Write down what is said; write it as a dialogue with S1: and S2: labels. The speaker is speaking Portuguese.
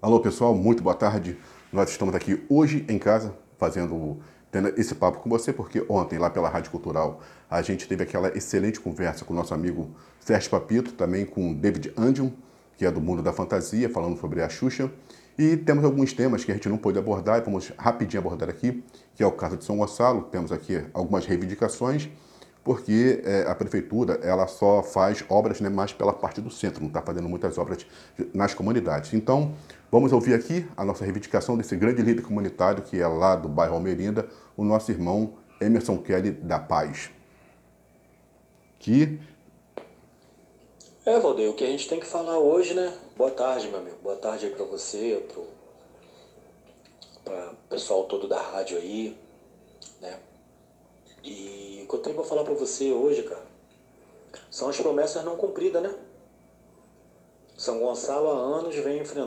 S1: Alô pessoal, muito boa tarde. Nós estamos aqui hoje em casa fazendo tendo esse papo com você, porque ontem lá pela Rádio Cultural a gente teve aquela excelente conversa com o nosso amigo Sérgio Papito, também com David Andium, que é do mundo da fantasia, falando sobre a Xuxa. E temos alguns temas que a gente não pôde abordar e vamos rapidinho abordar aqui, que é o caso de São Gonçalo. Temos aqui algumas reivindicações porque é, a prefeitura ela só faz obras né, mais pela parte do centro, não está fazendo muitas obras nas comunidades. Então, vamos ouvir aqui a nossa reivindicação desse grande líder comunitário que é lá do bairro Almerinda, o nosso irmão Emerson Kelly da Paz. Que
S2: é, Valdeir, o que a gente tem que falar hoje, né? Boa tarde, meu amigo. Boa tarde aí para você, para o pessoal todo da rádio aí, né? E que eu tenho para falar para você hoje, cara, são as promessas não cumpridas, né? São Gonçalo há anos vem enfrentando